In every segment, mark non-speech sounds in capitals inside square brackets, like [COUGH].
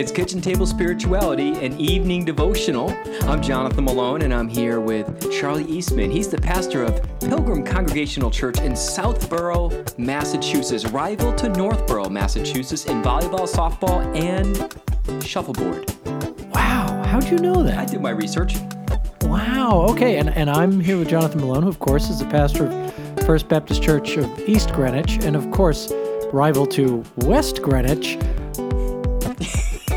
It's Kitchen Table Spirituality, an evening devotional. I'm Jonathan Malone, and I'm here with Charlie Eastman. He's the pastor of Pilgrim Congregational Church in Southborough, Massachusetts, rival to Northborough, Massachusetts, in volleyball, softball, and shuffleboard. Wow, how'd you know that? I did my research. Wow, okay, and, and I'm here with Jonathan Malone, who, of course, is the pastor of First Baptist Church of East Greenwich, and of course, rival to West Greenwich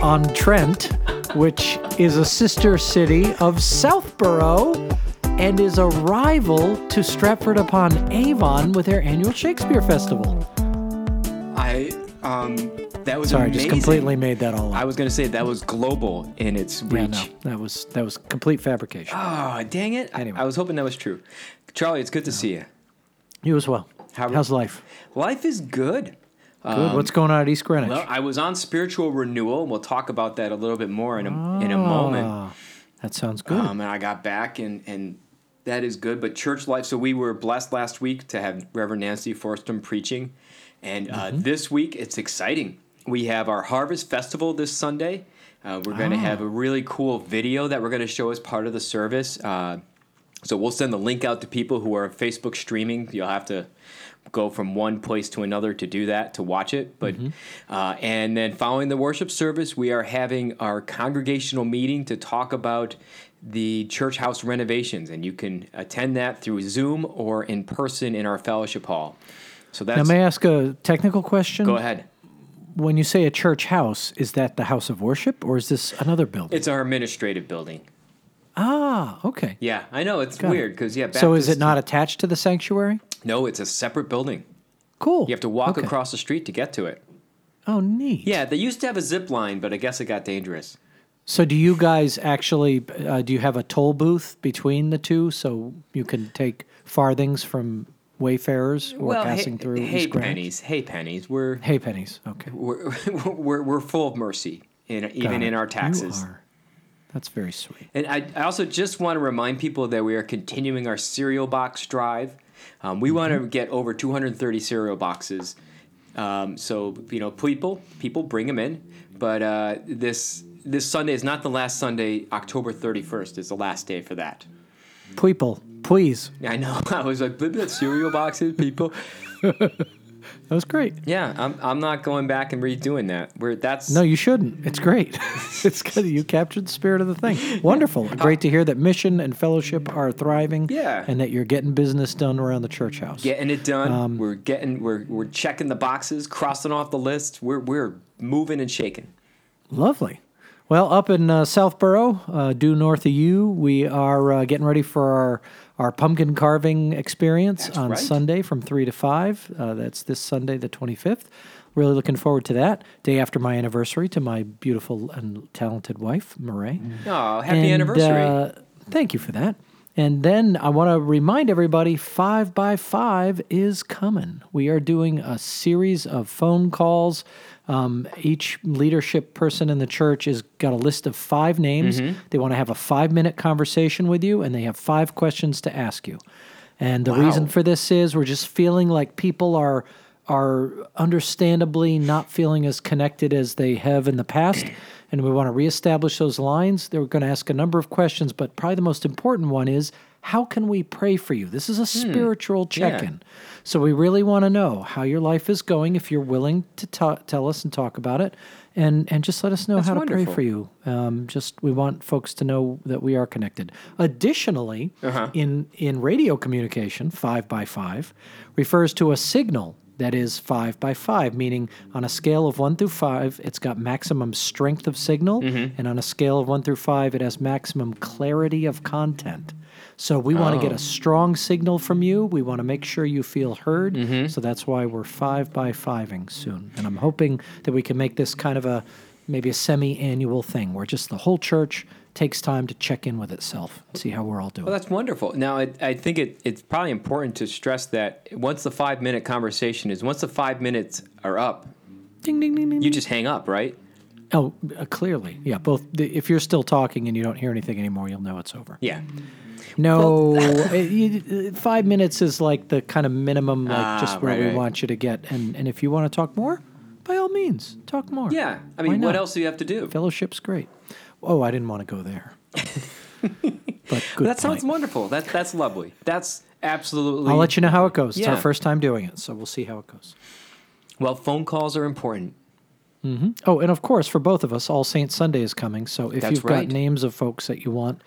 on Trent, which is a sister city of Southborough and is a rival to Stratford upon Avon with their annual Shakespeare Festival. I, um, that was Sorry, amazing. just completely made that all up. I was going to say that was global in its yeah, reach. no, that was that was complete fabrication. Oh, dang it. I- Anyway. I was hoping that was true. Charlie, it's good to see you. You as well. How- How's life? Life is good. Good. What's going on at East Greenwich? Well, I was on spiritual renewal. and We'll talk about that a little bit more in a, in a moment. Ah, That sounds good. Um, and I got back, and, and that is good. But church life, so we were blessed last week to have Reverend Nancy Forstum preaching. And uh, Mm-hmm. this week, it's exciting. We have our Harvest Festival this Sunday. Uh, we're going to Ah. have a really cool video that we're going to show as part of the service. Uh, so we'll send the link out to people who are Facebook streaming. You'll have to go from one place to another to do that to watch it. But uh, and then following the worship service, we are having our congregational meeting to talk about the church house renovations, and you can attend that through Zoom or in person in our fellowship hall. So now, that's may I ask a technical question? go ahead. When you say a church house, is that the house of worship or is this another building? It's our administrative building. ah, okay. Yeah, I know it's Got weird because yeah. So is it not attached to the sanctuary? No, it's a separate building. Cool. You have to walk Okay. across the street to get to it. Oh, neat. Yeah, they used to have a zip line, but I guess it got dangerous. So do you guys actually, uh, do you have a toll booth between the two so you can take farthings from wayfarers who are passing hey, through hey pennies, hey pennies. We're Hey pennies. Okay. we're, [LAUGHS] we're we're full of mercy, in, even in our taxes. That's very sweet. And I, I also just want to remind people that we are continuing our cereal box drive. Um, we want Mm-hmm. to get over 230 cereal boxes. Um, so you know, people people bring them in. But uh, this this Sunday is not the last Sunday. October 31st is the last day for that. People, please. I know. [LAUGHS] I was like, that cereal boxes, people. [LAUGHS] That was great. Yeah, I'm, I'm not going back and redoing that. We're that's No, you shouldn't. It's great. [LAUGHS] it's good. You captured the spirit of the thing. [LAUGHS] Wonderful. Great to hear that mission and fellowship are thriving. Yeah. And that you're getting business done around the church house. getting it done. Um, we're getting we're we're checking the boxes, crossing off the list. We're we're moving and shaking. Lovely. Well, up in uh, Southborough, uh, due north of you, we are uh, getting ready for our, our pumpkin carving experience That's on right. Sunday from 3 to 5. Uh, that's this Sunday, the 25th. Really looking forward to that. Day after my anniversary to my beautiful and talented wife, Murray. Oh, happy And, anniversary! uh, thank you for that. And then I want to remind everybody 5 by 5 is coming. We are doing a series of phone calls. Um, each leadership person in the church has got a list of five names. They want to have a five minute conversation with you, and they have five questions to ask you. And the reason for this is we're just feeling like people are are understandably not feeling as connected as they have in the past. And we want to reestablish those lines. They're going to ask a number of questions, but probably the most important one is how can we pray for you? This is a spiritual check in. So we really want to know how your life is going if you're willing to ta- tell us and talk about it. And, and just let us know That's how to pray for you. Um, just we want folks to know that we are connected. Additionally, Uh-huh. in in radio communication, five by five refers to a signal that is five by five, meaning on a scale of one through five, it's got maximum strength of signal, Mm-hmm. and on a scale of one through five, it has maximum clarity of content. So we want to Oh. get a strong signal from you. We want to make sure you feel heard. Mm-hmm. So that's why we're five by fiving soon, and I'm hoping that we can make this kind of a maybe a semi-annual thing where just the whole church takes time to check in with itself and see how we're all doing. well, that's wonderful. Now, I, I think it, it's probably important to stress that once the five minute conversation is, once the five minutes are up, ding ding ding ding. you just hang up, right? Oh, uh, clearly, yeah. Both. The, if you're still talking and you don't hear anything anymore, you'll know it's over. Yeah. No, it- [LAUGHS] you- uh, five minutes is like the kind of minimum, like Ah, just where right, we right. want you to get. And and if you want to talk more, by all means, talk more. Yeah. I mean, what else do you have to do? Fellowship's great. Oh, I didn't want to go there. [LAUGHS] but good. that sounds point. wonderful. That that's lovely. That's absolutely. I'll let you know how it goes. It's Yeah. our first time doing it, so we'll see how it goes. Well, phone calls are important. Oh, and of course, for both of us, All Saints Sunday is coming. So if That's you've right. got names of folks that you want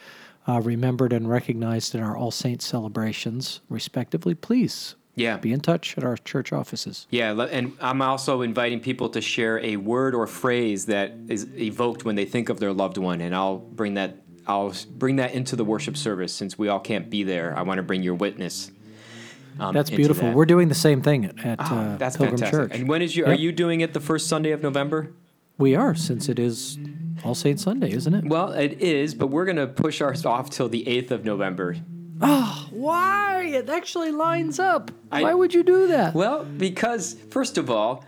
uh, remembered and recognized in our All Saints celebrations, respectively, please Yeah. be in touch at our church offices. Yeah, and I'm also inviting people to share a word or phrase that is evoked when they think of their loved one, and I'll bring that. I'll bring that into the worship service since we all can't be there. I want to bring your witness. Um, That's beautiful. that. We're doing the same thing at, at Oh, uh, that's Pilgrim fantastic. Church. And when is your? Are you doing it the first Sunday of November? we are, since it is All Saints Sunday, isn't it? Well, it is, but we're gonna push ours off till the eighth of November. Oh, why? It actually lines up. I- Why would you do that? Well, because first of all,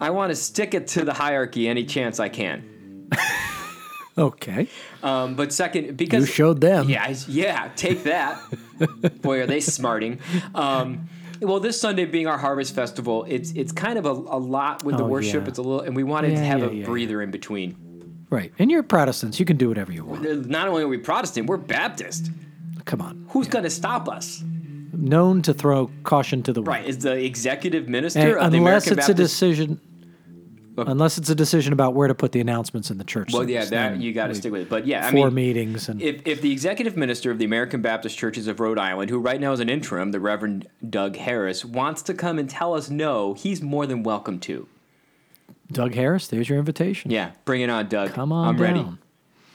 I want to stick it to the hierarchy any chance I can. [LAUGHS] okay. Um, but second, because You showed them. Yeah, yeah. Take that. [LAUGHS] Boy, are they smarting. Um, well, this Sunday being our harvest festival, it's it's kind of a, a lot with the Oh, worship. yeah. It's a little, and we wanted to have yeah, a yeah, breather in between. Right. And you're Protestants. You can do whatever you want. Not only are we Protestant, we're Baptist. Come on. Who's going to stop us? Known to throw caution to the wind. Right? Is the executive minister Hey, of the unless American it's a Baptist? decision. Unless it's a decision about where to put the announcements in the church. well, yeah, that you got to stick with it. But yeah, I Four mean, meetings and if, if the executive minister of the American Baptist Churches of Rhode Island, who right now is an interim, the Reverend Doug Harris, wants to come and tell us no, he's more than welcome to. Doug Harris, there's your invitation. Yeah, bring it on, Doug. Come on I'm down. ready.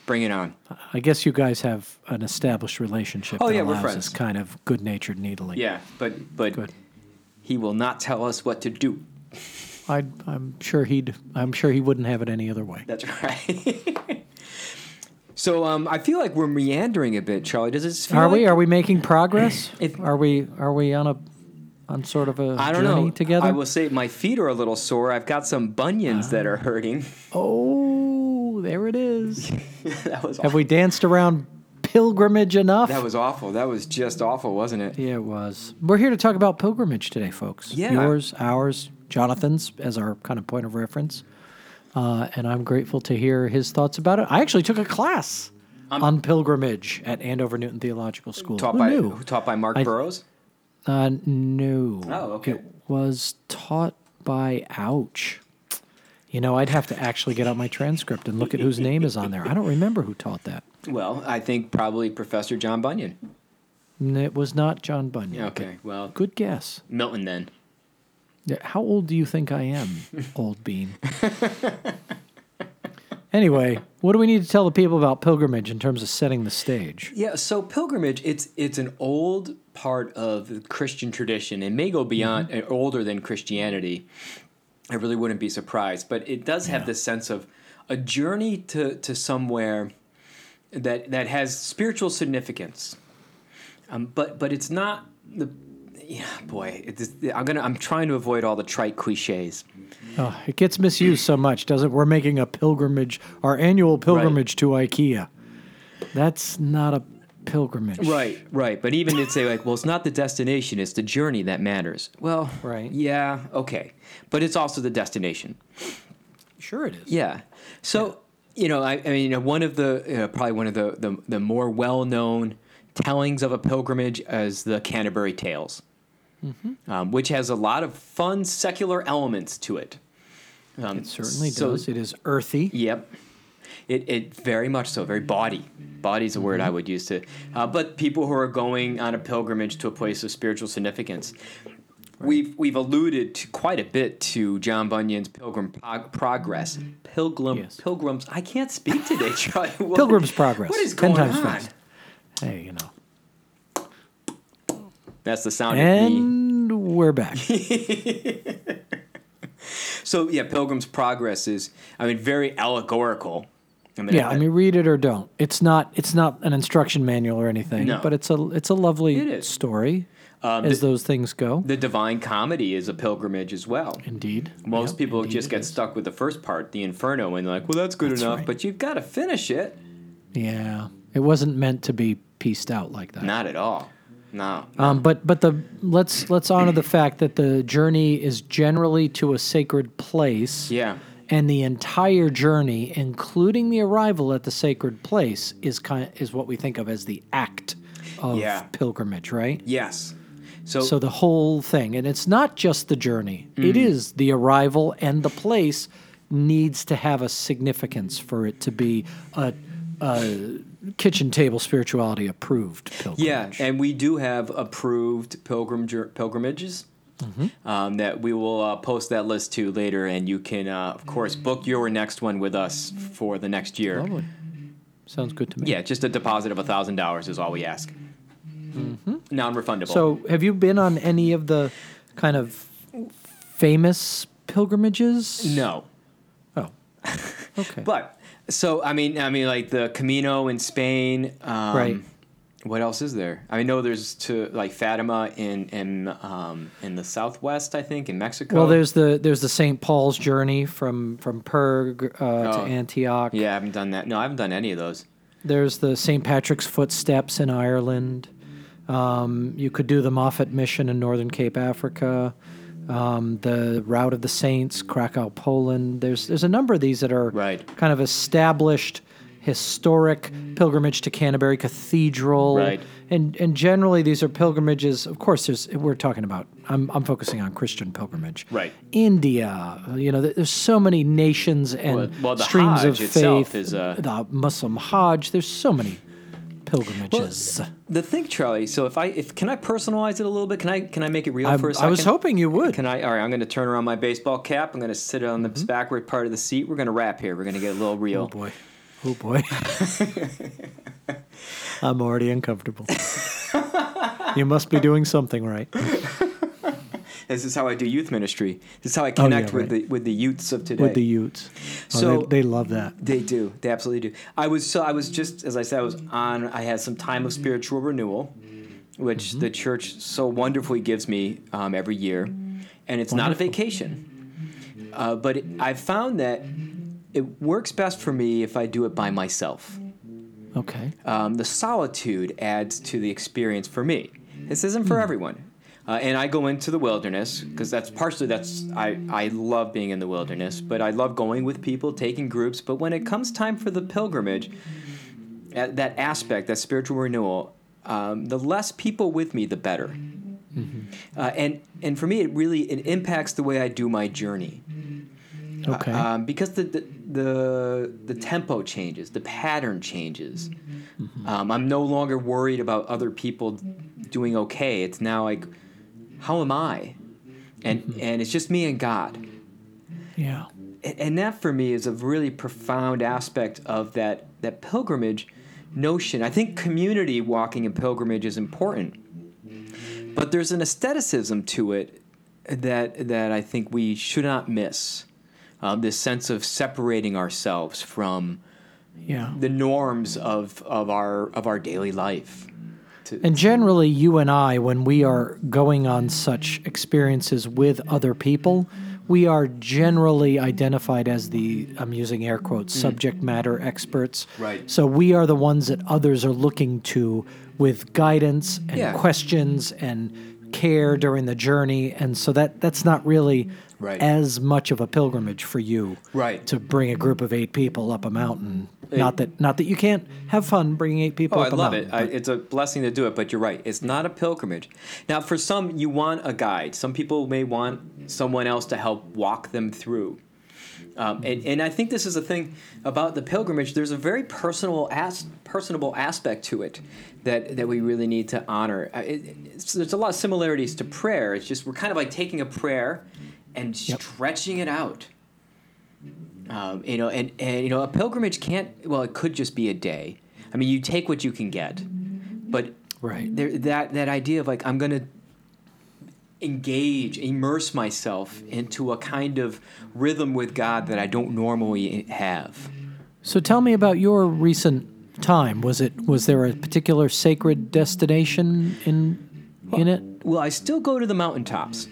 Bring it on. I guess you guys have an established relationship. Oh, that yeah, we're allows friends. This kind of good-natured needling. Yeah, but but Good. he will not tell us what to do. I, I'm sure he'd. I'm sure he wouldn't have it any other way. That's [LAUGHS] right. so um, I feel like we're meandering a bit, Charlie. Does this feel Are like, we? Are we making progress? [CLEARS THROAT] If- are we? Are we on a on sort of a I don't journey know. together? I will say my feet are a little sore. I've got some bunions that are hurting. oh, there it is. [LAUGHS] that was have we danced around pilgrimage enough? that was awful. That was just awful, wasn't it? yeah, it was. We're here to talk about pilgrimage today, folks. Yeah. Yours, ours, Jonathan's as our kind of point of reference. Uh, and I'm grateful to hear his thoughts about it. I actually took a class on pilgrimage at Andover Newton Theological School. Taught Who by knew? taught by Mark I- Burrows. Uh, no. Oh, okay. It was taught by Ouch. You know, I'd have to actually get out my transcript and look at whose name is on there. I don't remember who taught that. Well, I think probably Professor John Bunyan. It was not John Bunyan. Okay, well, Good guess. Milton then. Yeah, How old do you think I am, old bean? [LAUGHS] anyway, what do we need to tell the people about pilgrimage in terms of setting the stage? Yeah, so pilgrimage it's it's an old part of the Christian tradition. It may go beyond uh, older than Christianity. I really wouldn't be surprised, but it does have Yeah. this sense of a journey to to somewhere that that has spiritual significance. Um, but but it's not the yeah, boy, I'm gonna I'm trying to avoid all the trite cliches. Oh, it gets misused so much, doesn't it? We're making a pilgrimage, our annual pilgrimage to IKEA. That's not a pilgrimage. Right, right. But even to say like, well, it's not the destination; it's the journey that matters. Well, Right. Yeah, okay. But it's also the destination. Sure it is. Yeah. So you know, I, I mean, you know, one of the uh, probably one of the, the the more well known tellings of a pilgrimage is the Canterbury Tales, um, which has a lot of fun secular elements to it. Um, It certainly so- does. It is earthy. Yep. It, it very much so, very body. Body's a word I would use to. Uh, but people who are going on a pilgrimage to a place of spiritual significance. We've, we've alluded to quite a bit to John Bunyan's Pilgrim Prog- Progress. Pilgrim, Yes. Pilgrims. I can't speak today, [LAUGHS] Charlie. What- Pilgrim's Progress. What is Ten going times on? fast. Hey, you know. That's the sound of. And we're back. [LAUGHS] So yeah, Pilgrim's Progress is, I mean, very allegorical. I mean, yeah, I mean, read it or don't. It's not. It's not an instruction manual or anything. No. But it's a. It's a lovely It story, um, as the, those things go. the Divine Comedy is a pilgrimage as well. Indeed. Most Yep, people indeed just get is. stuck with the first part, the Inferno, and they're like, well, that's good That's enough, right. but you've got to finish it. Yeah, it wasn't meant to be pieced out like that. Not at all. No. Um, but but the let's let's honor the fact that the journey is generally to a sacred place. Yeah. And the entire journey, including the arrival at the sacred place, is kind is what we think of as the act of Yeah. pilgrimage, right? Yes. So, So the whole thing, and it's not just the journey; it Mm. is the arrival and the place needs to have a significance for it to be a, a kitchen table spirituality approved pilgrimage. yeah, and we do have approved pilgrim pilgrimages. Mm-hmm. Um, that we will uh, post that list to later, and you can, uh, of course, book your next one with us for the next year. Lovely. Sounds good to me. Yeah, just a deposit of thousand dollars is all we ask. Non-refundable. Mm-hmm. So, have you been on any of the kind of famous pilgrimages? no, Oh, okay. [LAUGHS] but so I mean, I mean, like the Camino in Spain. Um, Right. What else is there? I know there's to like Fatima in in um, in the southwest, I think, in Mexico. well, there's the there's the St. Paul's journey from from Perg uh, to Oh. Antioch. Yeah, I haven't done that. No, I haven't done any of those. There's the St. Patrick's Footsteps in Ireland. Um, you could do the Moffat Mission in Northern Cape, Africa. Um, the Route of the Saints, Krakow, Poland. There's there's a number of these that are Right. kind of established historic pilgrimage to Canterbury Cathedral. Right. And and generally these are pilgrimages. Of course, there's we're talking about. I'm I'm focusing on Christian pilgrimage. Right. India. You know, there's so many nations and Well- well, the streams Hajj of faith. is, uh, the Muslim Hajj. There's so many pilgrimages. The thing, Charlie. So if I if can I personalize it a little bit? Can I can I make it real I, for a I second? I was hoping you would. Can I? All right, I'm going to turn around my baseball cap. I'm going to sit on the backward part of the seat. We're going to wrap here. We're going to get a little real. oh boy. Oh boy. I'm already uncomfortable. you must be doing something right. This is how I do youth ministry. This is how I connect with Oh, right. the with the youths of today. With the Utes. Oh, So- they, they love that. They do. They absolutely do. I was so I was just as I said I was on. I had some time of spiritual renewal, which Mm-hmm. the church so wonderfully gives me um, every year, and it's not a vacation. Uh, but it, I've found that it works best for me if I do it by myself. Okay. Um, the solitude adds to the experience for me. This isn't for everyone. Uh, and I go into the wilderness because that's partially that's I, I love being in the wilderness, but I love going with people, taking groups. But when it comes time for the pilgrimage, uh, that aspect, that spiritual renewal, um, the less people with me, the better. Mm-hmm. Uh, and and for me, it really it impacts the way I do my journey Okay. um, because the, the the the tempo changes, the pattern changes. Mm-hmm. Mm-hmm. Um, I'm no longer worried about other people doing okay. It's now like, how am I? And mm-hmm. and it's just me and God. yeah. And, and that for me is a really profound aspect of that that pilgrimage notion. I think community walking in pilgrimage is important, but there's an aestheticism to it that that I think we should not miss. Um, this sense of separating ourselves from Yeah. the norms of, of our of our daily life. To- And generally, you and I, when we are going on such experiences with other people, we are generally identified as the, I'm using air quotes, subject matter experts. Mm. Right. So we are the ones that others are looking to with guidance and Yeah. questions and care during the journey. And so that, that's not really Right. as much of a pilgrimage for you Right. to bring a group of eight people up a mountain. not that not that you can't have fun bringing eight people Oh, up I a love mountain. it. I, it's a blessing to do it, but you're right. It's not a pilgrimage. Now, for some, you want a guide. Some people may want someone else to help walk them through. Um, and, and I think this is a thing about the pilgrimage. There's a very personal, as, personable aspect to it that, that we really need to honor. Uh, It, there's a lot of similarities to prayer. It's just we're kind of like taking a prayer and Yep. stretching it out. Um, you know, and, and you know, a pilgrimage can't. Well, it could just be a day. I mean, you take what you can get, but Right. there, that that idea of like I'm going to engage, immerse myself into a kind of rhythm with God that I don't normally have. So tell me about your recent time. Was it was there a particular sacred destination in in it? Well, I still go to the mountaintops.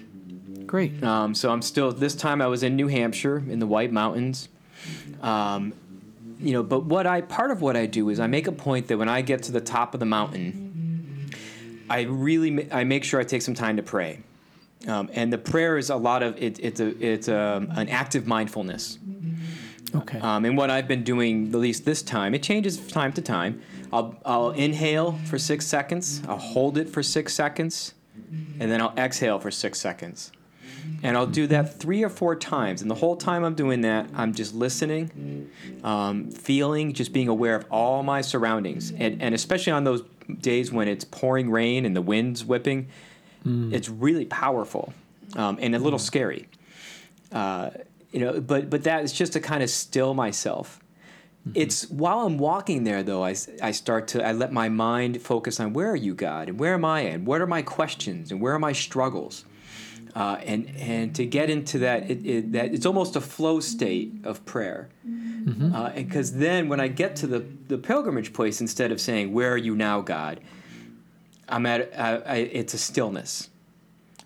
Great. Um, so I'm still this time I was in New Hampshire in the White Mountains. Um, you know, but what I part of what I do is I make a point that when I get to the top of the mountain, I really ma- I make sure I take some time to pray, um, and the prayer is a lot of it, it's a it's a, an active mindfulness. Okay. Um, and what I've been doing, at least this time, it changes from time to time. I'll, I'll inhale for six seconds, I'll hold it for six seconds, and then I'll exhale for six seconds. And I'll do that three or four times. And the whole time I'm doing that, I'm just listening, um, feeling, just being aware of all my surroundings. And, and especially on those days when it's pouring rain and the wind's whipping, it's really powerful um, and a little scary. Uh, you know, but but that is just to kind of still myself. It's while I'm walking there though, I, I start to I let my mind focus on where are you God and where am I and what are my questions and where are my struggles, uh, and and to get into that it, it, that it's almost a flow state of prayer, because then when I get to the the pilgrimage place, instead of saying where are you now God, I'm at I, I, it's a stillness.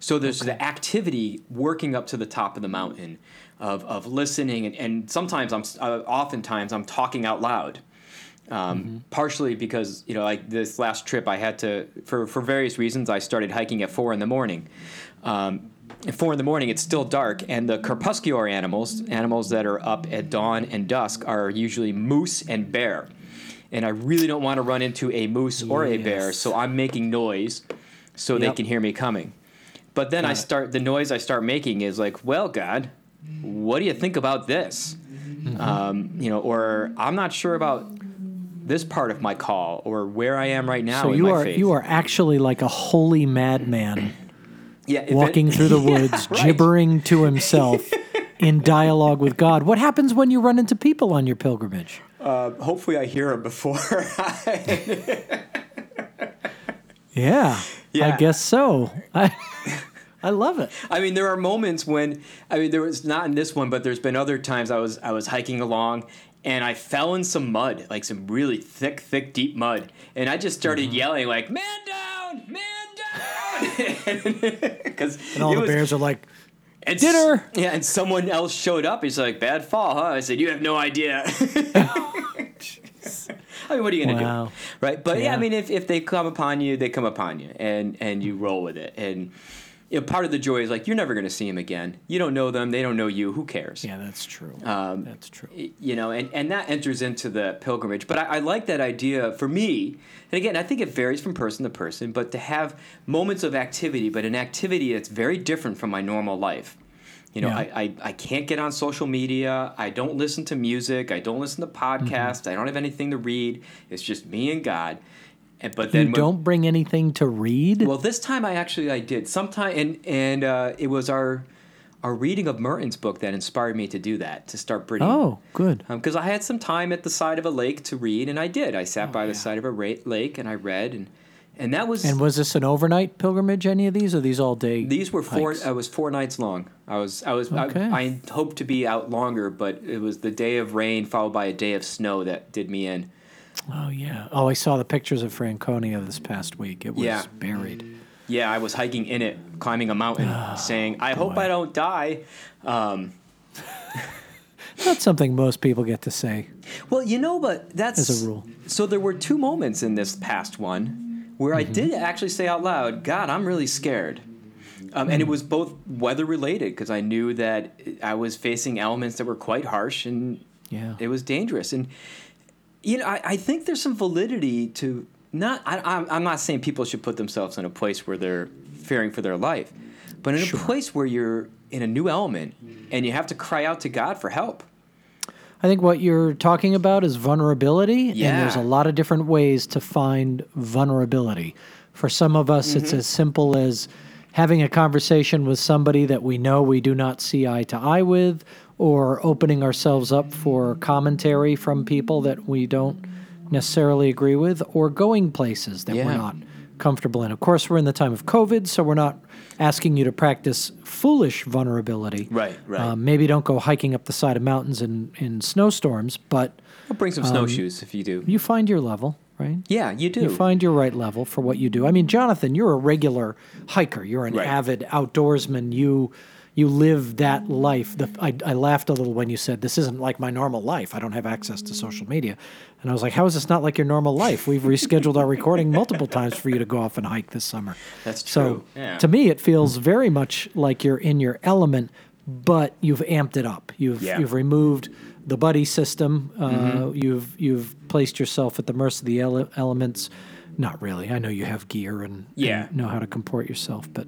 So there's the activity working up to the top of the mountain of, of listening, and, and sometimes I'm, uh, oftentimes I'm talking out loud. Um, Partially because, you know, like this last trip I had to, for, for various reasons, I started hiking at four in the morning. Um, at four in the morning, it's still dark, and the crepuscular animals, animals that are up at dawn and dusk, are usually moose and bear. And I really don't want to run into a moose or a bear, so I'm making noise so they can hear me coming. But then I Got it. start the noise I start making is like, well, God, what do you think about this? Mm-hmm. Um, you know, or I'm not sure about this part of my call or where I am right now. so in you my are faith. you are actually like a holy madman yeah, if it- walking through the [LAUGHS] Yeah, woods, right. gibbering to [LAUGHS] himself in dialogue with God. What happens when you run into people on your pilgrimage? Uh, hopefully, I hear him before. [LAUGHS] I, Yeah, I guess so. I, I love it. I mean, there are moments when I mean, there was not in this one, but there's been other times I was I was hiking along and I fell in some mud, like some really thick, thick, deep mud, and I just started Mm-hmm. yelling like, "Man down, man down!" [LAUGHS] Because And all the bears are like, And s- Dinner! Yeah, and someone else showed up. He's like, "Bad fall, huh?" I said, "You have no idea." [LAUGHS] I mean, what are you gonna Wow. do, right? But yeah. Yeah. I mean, if, if they come upon you, they come upon you, and and you roll with it. And you know, part of the joy is like you're never gonna see them again. You don't know them; they don't know you. Who cares? yeah, that's true. Um, that's true. you know, and, and that enters into the pilgrimage. But I, I like that idea for me. And again, I think it varies from person to person, but to have moments of activity, but an activity that's very different from my normal life. You know, Yeah. I, I, I can't get on social media. I don't listen to music. I don't listen to podcasts. I don't have anything to read. It's just me and God. And, but then You when- don't bring anything to read. well, this time I actually I did. Sometime and and uh, it was our our reading of Merton's book that inspired me to do that to start bringing oh, good. because I had some time at the side of a lake to read, and I did. I sat by the Oh, side of a ra- lake and I read, and and that was. And was this an overnight pilgrimage? Any of these, or these all day? these were four. hikes? I was four nights long. I was. I was. Okay. I, I hoped to be out longer, but it was the day of rain followed by a day of snow that did me in. Oh yeah. Oh, I saw the pictures of Franconia this past week. It was Yeah. buried. Yeah, I was hiking in it, climbing a mountain, saying, "I hope Ah. I don't die." Um, [LAUGHS] Not something most people get to say. well, you know, but that's As a rule. So there were two moments in this past one where Mm-hmm. I did actually say out loud, "God, I'm really scared." Um, and it Mm. was both weather related because I knew that I was facing elements that were quite harsh and Yeah. it was dangerous. And you know, I, I think there's some validity to not. I, I'm, I'm not saying people should put themselves in a place where they're fearing for their life, but in Sure. a place where you're in a new element and you have to cry out to God for help. I think what you're talking about is vulnerability, and there's a lot of different ways to find vulnerability. For some of us, it's Mm-hmm. as simple as having a conversation with somebody that we know we do not see eye to eye with, or opening ourselves up for commentary from people that we don't necessarily agree with, or going places that we're not comfortable in. Of course, we're in the time of COVID, so we're not asking you to practice foolish vulnerability. Right, right. Um, maybe don't go hiking up the side of mountains in, in snowstorms, but I'll bring some snowshoes if you do. um, you find your level, right? Yeah, you do. You find your right level for what you do. I mean, Jonathan, you're a regular hiker. You're an Right. avid outdoorsman. You you live that life. The, I, I laughed a little when you said this isn't like my normal life. I don't have access to social media, and I was like, how is this not like your normal life? We've rescheduled our recording multiple times for you to go off and hike this summer. That's So true. Yeah. to me, it feels very much like you're in your element, but you've amped it up. You've Yeah. you've removed the buddy system. Uh, Mm-hmm. You've you've placed yourself at the mercy of the ele- elements. Not really. I know you have gear and, and Yeah. know how to comport yourself, but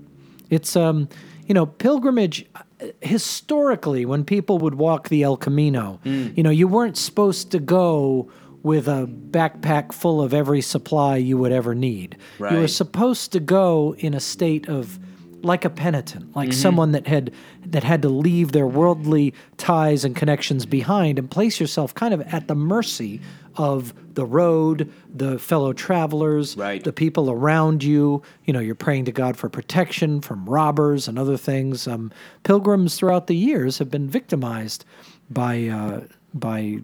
it's um you know pilgrimage. uh, Historically, when people would walk the El Camino, Mm. you know you weren't supposed to go with a backpack full of every supply you would ever need. You were supposed to go in a state of like a penitent, like Mm-hmm. someone that had that had to leave their worldly ties and connections behind and place yourself kind of at the mercy of the road, the fellow travelers, Right. the people around you. You know, you're praying to God for protection from robbers and other things. Um, pilgrims throughout the years have been victimized by uh, by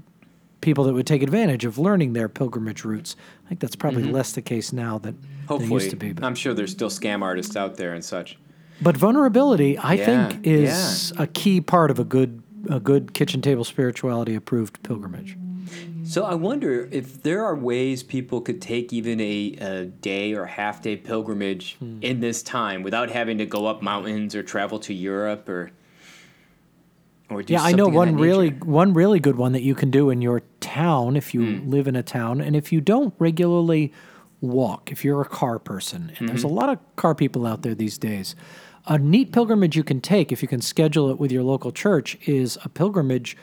people that would take advantage of learning their pilgrimage routes. I think that's probably less the case now than, Hopefully, used to be. But, I'm sure there's still scam artists out there and such. But vulnerability, I Yeah, think, is a key part of a good a good kitchen table spirituality approved pilgrimage. So I wonder if there are ways people could take even a, a day or half day pilgrimage Hmm. in this time without having to go up mountains or travel to Europe or or do Yeah, I know one really one really good one that you can do in your town if you Hmm. live in a town and if you don't regularly walk, if you're a car person, and there's a Mm-hmm. lot of car people out there these days. A neat pilgrimage you can take if you can schedule it with your local church is a pilgrimage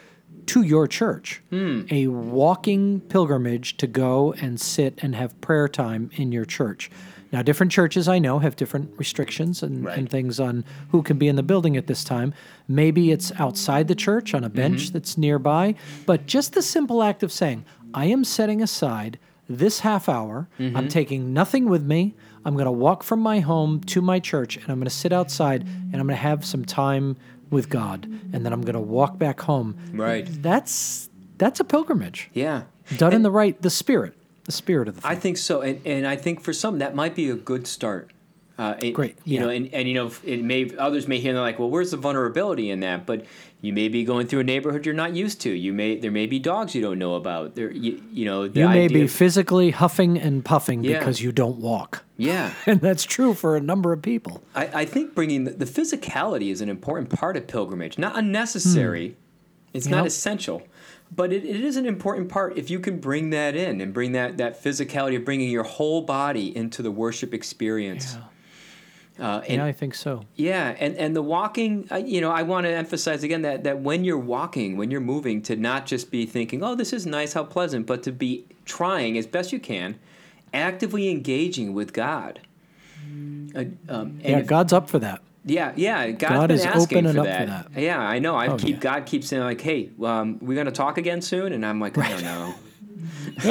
to your church. Hmm. A walking pilgrimage to go and sit and have prayer time in your church. Now, different churches I know have different restrictions and, Right. and things on who can be in the building at this time. Maybe it's outside the church on a bench Mm-hmm. that's nearby, but just the simple act of saying, I am setting aside this half hour, Mm-hmm. I'm taking nothing with me. I'm going to walk from my home to my church and I'm going to sit outside and I'm going to have some time with God and then I'm going to walk back home. Right. That's that's a pilgrimage. Yeah. Done in the right the spirit, the spirit of the thing. I think so, and and I think for some that might be a good start. Uh, it- Great, you know, and, and you know, it may others may hear and they're like, well, where's the vulnerability in that? But you may be going through a neighborhood you're not used to. You may there may be dogs you don't know about. There, you, you know, the you may be of- physically huffing and puffing Yeah. because you don't walk. yeah. [LAUGHS] And that's true for a number of people. I, I think bringing the, the physicality is an important part of pilgrimage. Not unnecessary. It's not essential, but it, it is an important part if you can bring that in and bring that, that physicality of bringing your whole body into the worship experience. Uh, and yeah, I think so. yeah, and and the walking, uh, you know, I want to emphasize again that that when you're walking, when you're moving, to not just be thinking, "Oh, this is nice, how pleasant," but to be trying as best you can, actively engaging with God. Uh, um, Yeah, if- God's up for that. yeah, yeah. God's God been is asking open and for up for that. that. Yeah, I know. I Oh, keep yeah. God keeps saying like, "Hey, um, we're gonna talk again soon," and I'm like, I don't know. [LAUGHS]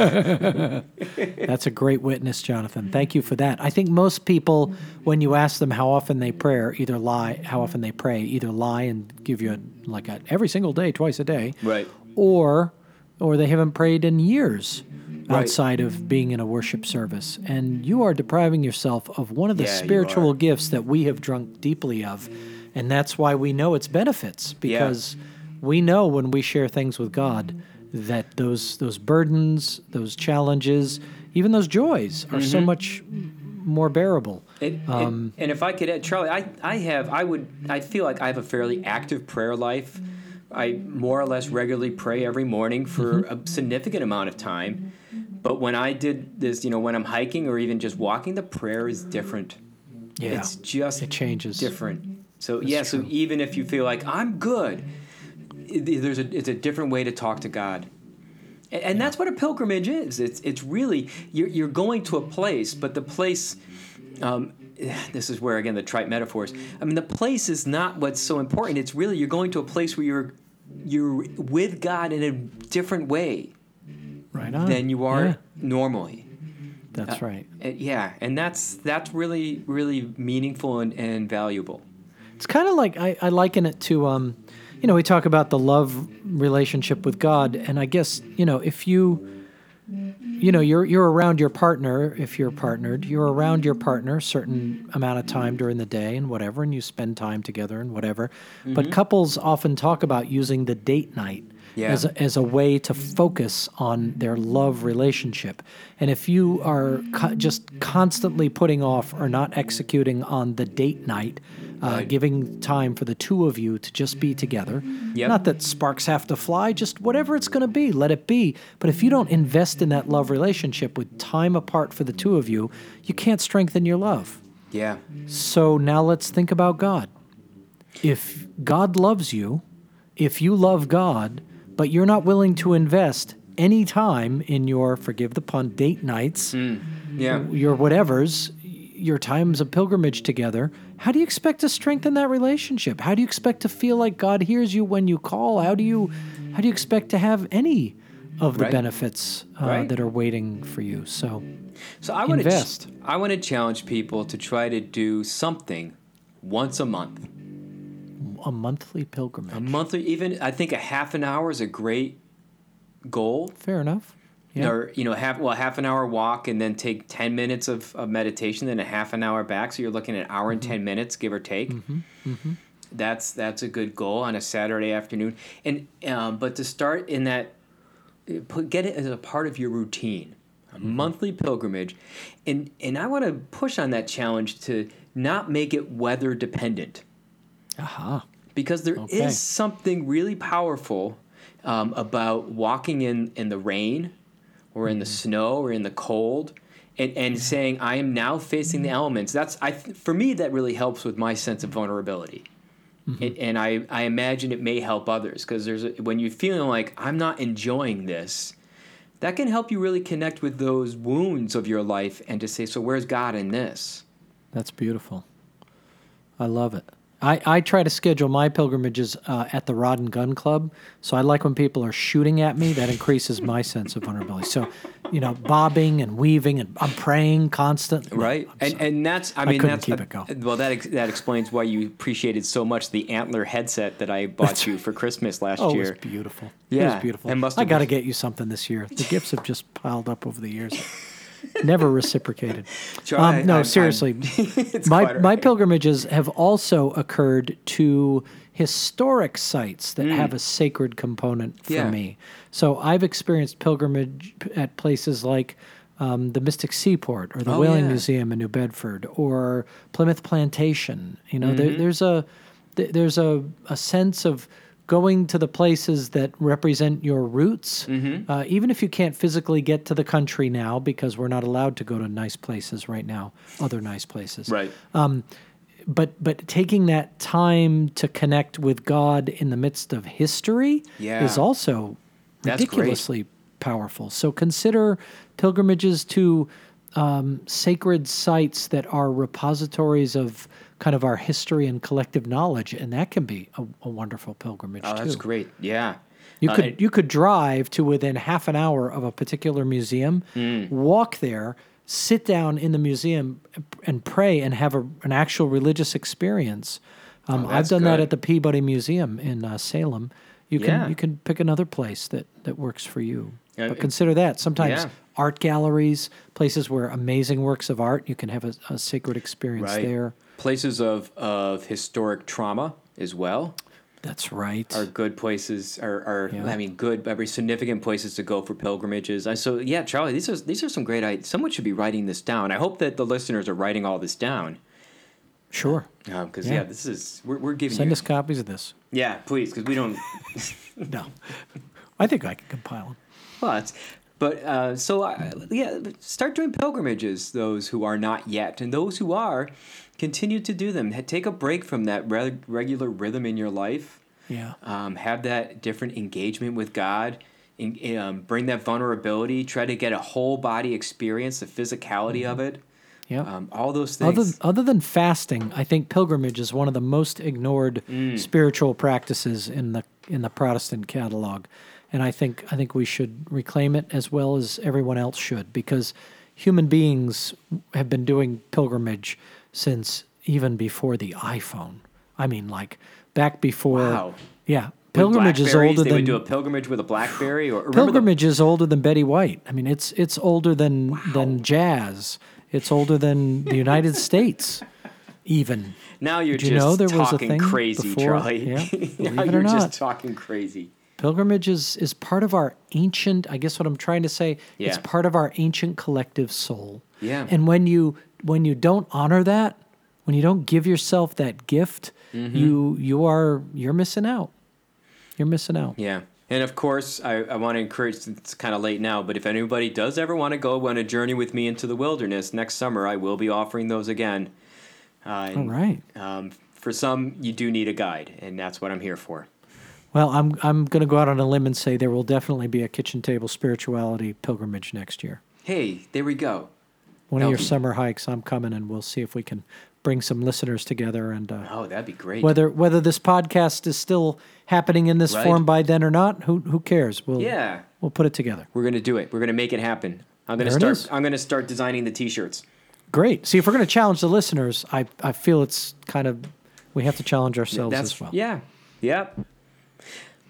That's a great witness, Jonathan. Thank you for that. I think most people, when you ask them how often they pray, either lie, how often they pray, either lie and give you a, like a, every single day, twice a day, Right. or or they haven't prayed in years Right. outside of being in a worship service. And you are depriving yourself of one of the Yeah, spiritual gifts that we have drunk deeply of. And that's why we know its benefits because we know when we share things with God that those those burdens, those challenges, even those joys are Mm-hmm. so much more bearable. And, and- Um, and if I could add, Charlie, I, I have, I would, I feel like I have a fairly active prayer life. I more or less regularly pray every morning for Mm-hmm. a significant amount of time. But when I did this, you know, when I'm hiking or even just walking, the prayer is different. Yeah. It's just It changes. different. So yeah, so even if you feel like I'm good, it- there's a it's a different way to talk to God. And, and that's what a pilgrimage is. It's it's really you're you're going to a place, but the place um, this is where again the trite metaphors. I mean, the place is not what's so important. It's really you're going to a place where you're you're with God in a different way Right on. than you are Yeah, normally. that's right. Uh, yeah, and that's that's really really meaningful and, and valuable. It's kind of like I, I liken it to, um, you know, we talk about the love relationship with God, and I guess you know if you you know you're you're around your partner if you're partnered you're around your partner a certain amount of time during the day and whatever and you spend time together and whatever. But mm-hmm. couples often talk about using the date night Yeah. as a, as a way to focus on their love relationship. And if you are co- just constantly putting off or not executing on the date night uh, Right. giving time for the two of you to just be together Yep. not that sparks have to fly, just whatever it's going to be, let it be. But if you don't invest in that love relationship with time apart for the two of you, you can't strengthen your love. Yeah. So now let's think about God. If God loves you, if you love God, but you're not willing to invest any time in your, forgive the pun, date nights, Yeah. your whatevers, your times of pilgrimage together, how do you expect to strengthen that relationship? How do you expect to feel like God hears you when you call? How do you how do you expect to have any of the Right. benefits uh, Right. that are waiting for you? So So I want to Invest. I want to challenge people to try to do something once a month. a monthly pilgrimage. A monthly, even I think a half an hour is a great goal. Fair enough. Yeah. Or you know, half well, half an hour walk and then take ten minutes of, of meditation, then a half an hour back. So you're looking at an hour and Mm-hmm. ten minutes, give or take. That's that's a good goal on a Saturday afternoon. And um, but to start in that, put get it as a part of your routine, a Mm-hmm. monthly pilgrimage, and and I want to push on that challenge to not make it weather dependent Aha. because there is Okay. something really powerful um, about walking in, in the rain or in the mm-hmm. snow or in the cold and, and saying i am now facing the elements. That's I, for me that really helps with my sense of vulnerability. Mm-hmm. And, and I, I imagine it may help others because there's a, when you're feeling like i'm not enjoying this that can help you really connect with those wounds of your life and to say so where's god in this? That's beautiful. I love it. I, I try to schedule my pilgrimages uh, at the Rod and Gun Club. So I like when people are shooting at me. That increases my sense of vulnerability. So, you know, bobbing and weaving and I'm praying constantly. Right, and and that's I mean I couldn't that's keep uh, it going. well that ex- that explains why you appreciated so much the antler headset that I bought you for Christmas last Oh, it year. was beautiful. It Yeah, was beautiful. it must I got to get you something this year. The gifts have just piled up over the years. [LAUGHS] Never reciprocated. [LAUGHS] Um, no, I'm- seriously. [LAUGHS] It's my all my pilgrimages have also occurred to historic sites that have a sacred component for. Yeah. me. So I've experienced pilgrimage at places like um, the Mystic Seaport or the Oh, Whaling yeah. Museum in New Bedford or Plymouth Plantation. You know, Mm-hmm. there, there's a there's a, a sense of going to the places that represent your roots, Mm-hmm. uh, even if you can't physically get to the country now because we're not allowed to go to nice places right now, other nice places right. but but taking that time to connect with God in the midst of history Yeah. is also That's great. ridiculously powerful. So consider pilgrimages to um, sacred sites that are repositories of kind of our history and collective knowledge, and that can be a, a wonderful pilgrimage Oh, too. that's great. Yeah. You Uh, could and- you could drive to within half an hour of a particular museum, Mm. walk there, sit down in the museum, and pray and have a, an actual religious experience. Um, Oh, I've done that at the Peabody Museum in uh, Salem. You can Yeah. you can pick another place that that works for you. Yeah, but it- consider that sometimes Yeah. art galleries, places where amazing works of art, you can have a, a sacred experience Right. there. Places of, of historic trauma as well That's right. are good places. Are, are Yeah. I mean, good, very significant places to go for pilgrimages. And so, yeah, Charlie, these are these are some great ideas. Someone should be writing this down. I hope that the listeners are writing all this down sure. because Yeah. yeah. this is we're, we're giving Send you us copies of this. yeah, please, because we don't. [LAUGHS] No, I think I can compile them. It's, but uh, so uh, yeah, start doing pilgrimages. Those who are not yet, and those who are, continue to do them. Take a break from that re- regular rhythm in your life. Yeah. Um, have that different engagement with God. In, um, bring that vulnerability. Try to get a whole body experience, the physicality of it. Yeah. Um, all those Other, things. other than fasting, I think pilgrimage is one of the most ignored Mm. spiritual practices in the in the Protestant catalog, and I think I think we should reclaim it as well as everyone else should because human beings have been doing pilgrimage since even before the iPhone. I mean, like back before. Wow. Yeah, Pilgrimage is older They than would do a pilgrimage with a blackberry, or remember the- pilgrimage is older than Betty White. I mean, it's it's older than than jazz. It's older than the United [LAUGHS] States, even. now you're Did you just know there was a talking thing crazy, before- Charlie. yeah, [LAUGHS] now you're just talking crazy. Pilgrimage is is part of our ancient. I guess what I'm trying to say. It's part of our ancient collective soul. Yeah. And when you when you don't honor that, when you don't give yourself that gift, Mm-hmm. you you are you're missing out. You're missing out. Yeah. And of course, I, I want to encourage, it's kind of late now, but if anybody does ever want to go on a journey with me into the wilderness next summer, I will be offering those again. Uh, and, All right. Um, for some, you do need a guide, and that's what I'm here for. Well, I'm I'm going to go out on a limb and say there will definitely be a kitchen table spirituality pilgrimage next year. Hey, there we go. One of your summer hikes, I'm coming, and we'll see if we can bring some listeners together and uh, Oh, that'd be great. whether whether this podcast is still happening in this Right. form by then or not, who who cares? We'll yeah, we'll put it together. we're gonna do it. We're gonna make it happen. I'm gonna start. I'm gonna start designing the T-shirts. Great. See, if we're going to challenge the listeners, I I feel it's kind of we have to challenge ourselves That's as well. yeah, yep.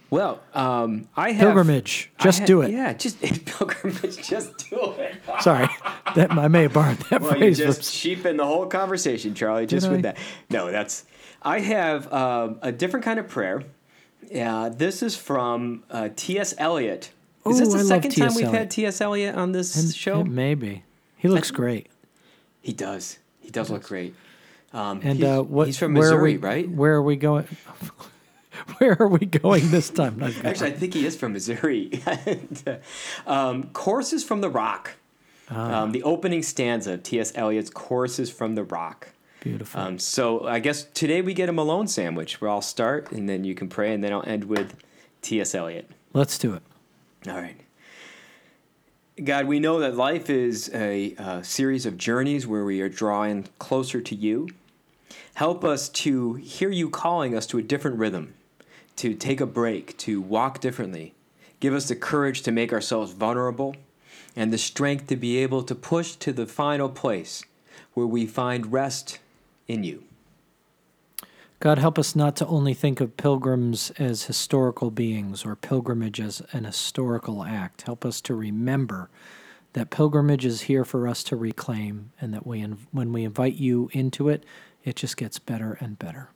Well, um, I have Pilgrimage, just had- do it. Yeah, just [LAUGHS] pilgrimage. Just do it. [LAUGHS] Sorry, that I may have borrowed that Well, you phrase. just from- cheapened the whole conversation, Charlie, just with I? that. No, that's. I have um, a different kind of prayer. Yeah, this is from uh, T.S. Eliot. Is this Ooh, the I second time we've had T.S. Eliot on this show? Maybe. He looks great. He does. He does look great. Um, And he's, uh, what? he's from Missouri, we- right? Where are we going? [LAUGHS] [LAUGHS] where are we going this time? Actually, I think he is from Missouri. [LAUGHS] And, uh, um, Choruses from the Rock. Ah. Um, the opening stanza of T.S. Eliot's Choruses from the Rock. Beautiful. Um, so I guess today we get a Malone sandwich where I'll start and then you can pray and then I'll end with T.S. Eliot. Let's do it. All right. God, we know that life is a, uh series of journeys where we are drawing closer to you. Help us to hear you calling us to a different rhythm, to take a break, to walk differently. Give us the courage to make ourselves vulnerable and the strength to be able to push to the final place where we find rest in you. God, help us not to only think of pilgrims as historical beings or pilgrimage as an historical act. Help us to remember that pilgrimage is here for us to reclaim, and that we, when we invite you into it, it just gets better and better.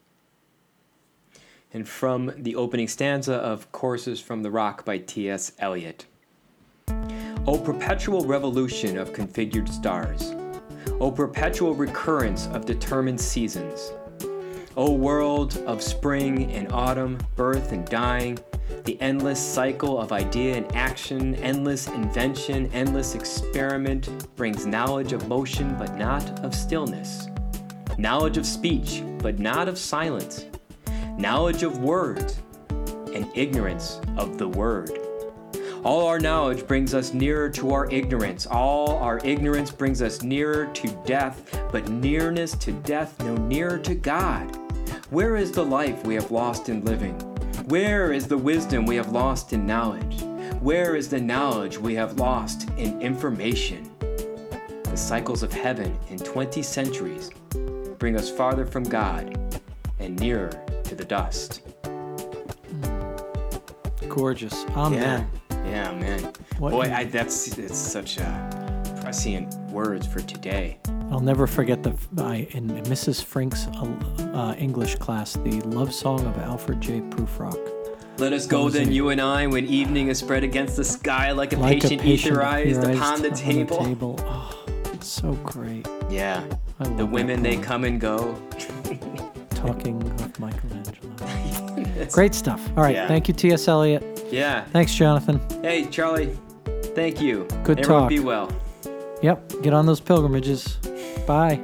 And from the opening stanza of Choruses from the Rock by T.S. Eliot. O perpetual revolution of configured stars, O perpetual recurrence of determined seasons, O world of spring and autumn, birth and dying, the endless cycle of idea and action, endless invention, endless experiment brings knowledge of motion but not of stillness, knowledge of speech but not of silence knowledge of words, and ignorance of the word. All our knowledge brings us nearer to our ignorance. All our ignorance brings us nearer to death, but nearness to death no nearer to God. Where is the life we have lost in living? Where is the wisdom we have lost in knowledge? Where is the knowledge we have lost in information? The cycles of heaven in 20 centuries bring us farther from God and nearer the dust. Gorgeous. Amen. Yeah, yeah, man. What Boy, I, that's it's such a prescient words for today. I'll never forget the I, in Mrs. Frink's uh, uh, English class, the love song of Alfred J. Prufrock. Let us go then, you and I, when evening is spread against the sky like a Like patient, a patient etherized etherized upon the table. table. Oh, it's so great. Yeah, the women they come and go. [LAUGHS] Talking of Michelangelo. [LAUGHS] Great stuff. All right. Yeah. Thank you, T.S. Eliot. Yeah. Thanks, Jonathan. Hey, Charlie. Thank you. Good Everyone talk. be well. Yep. Get on those pilgrimages. Bye.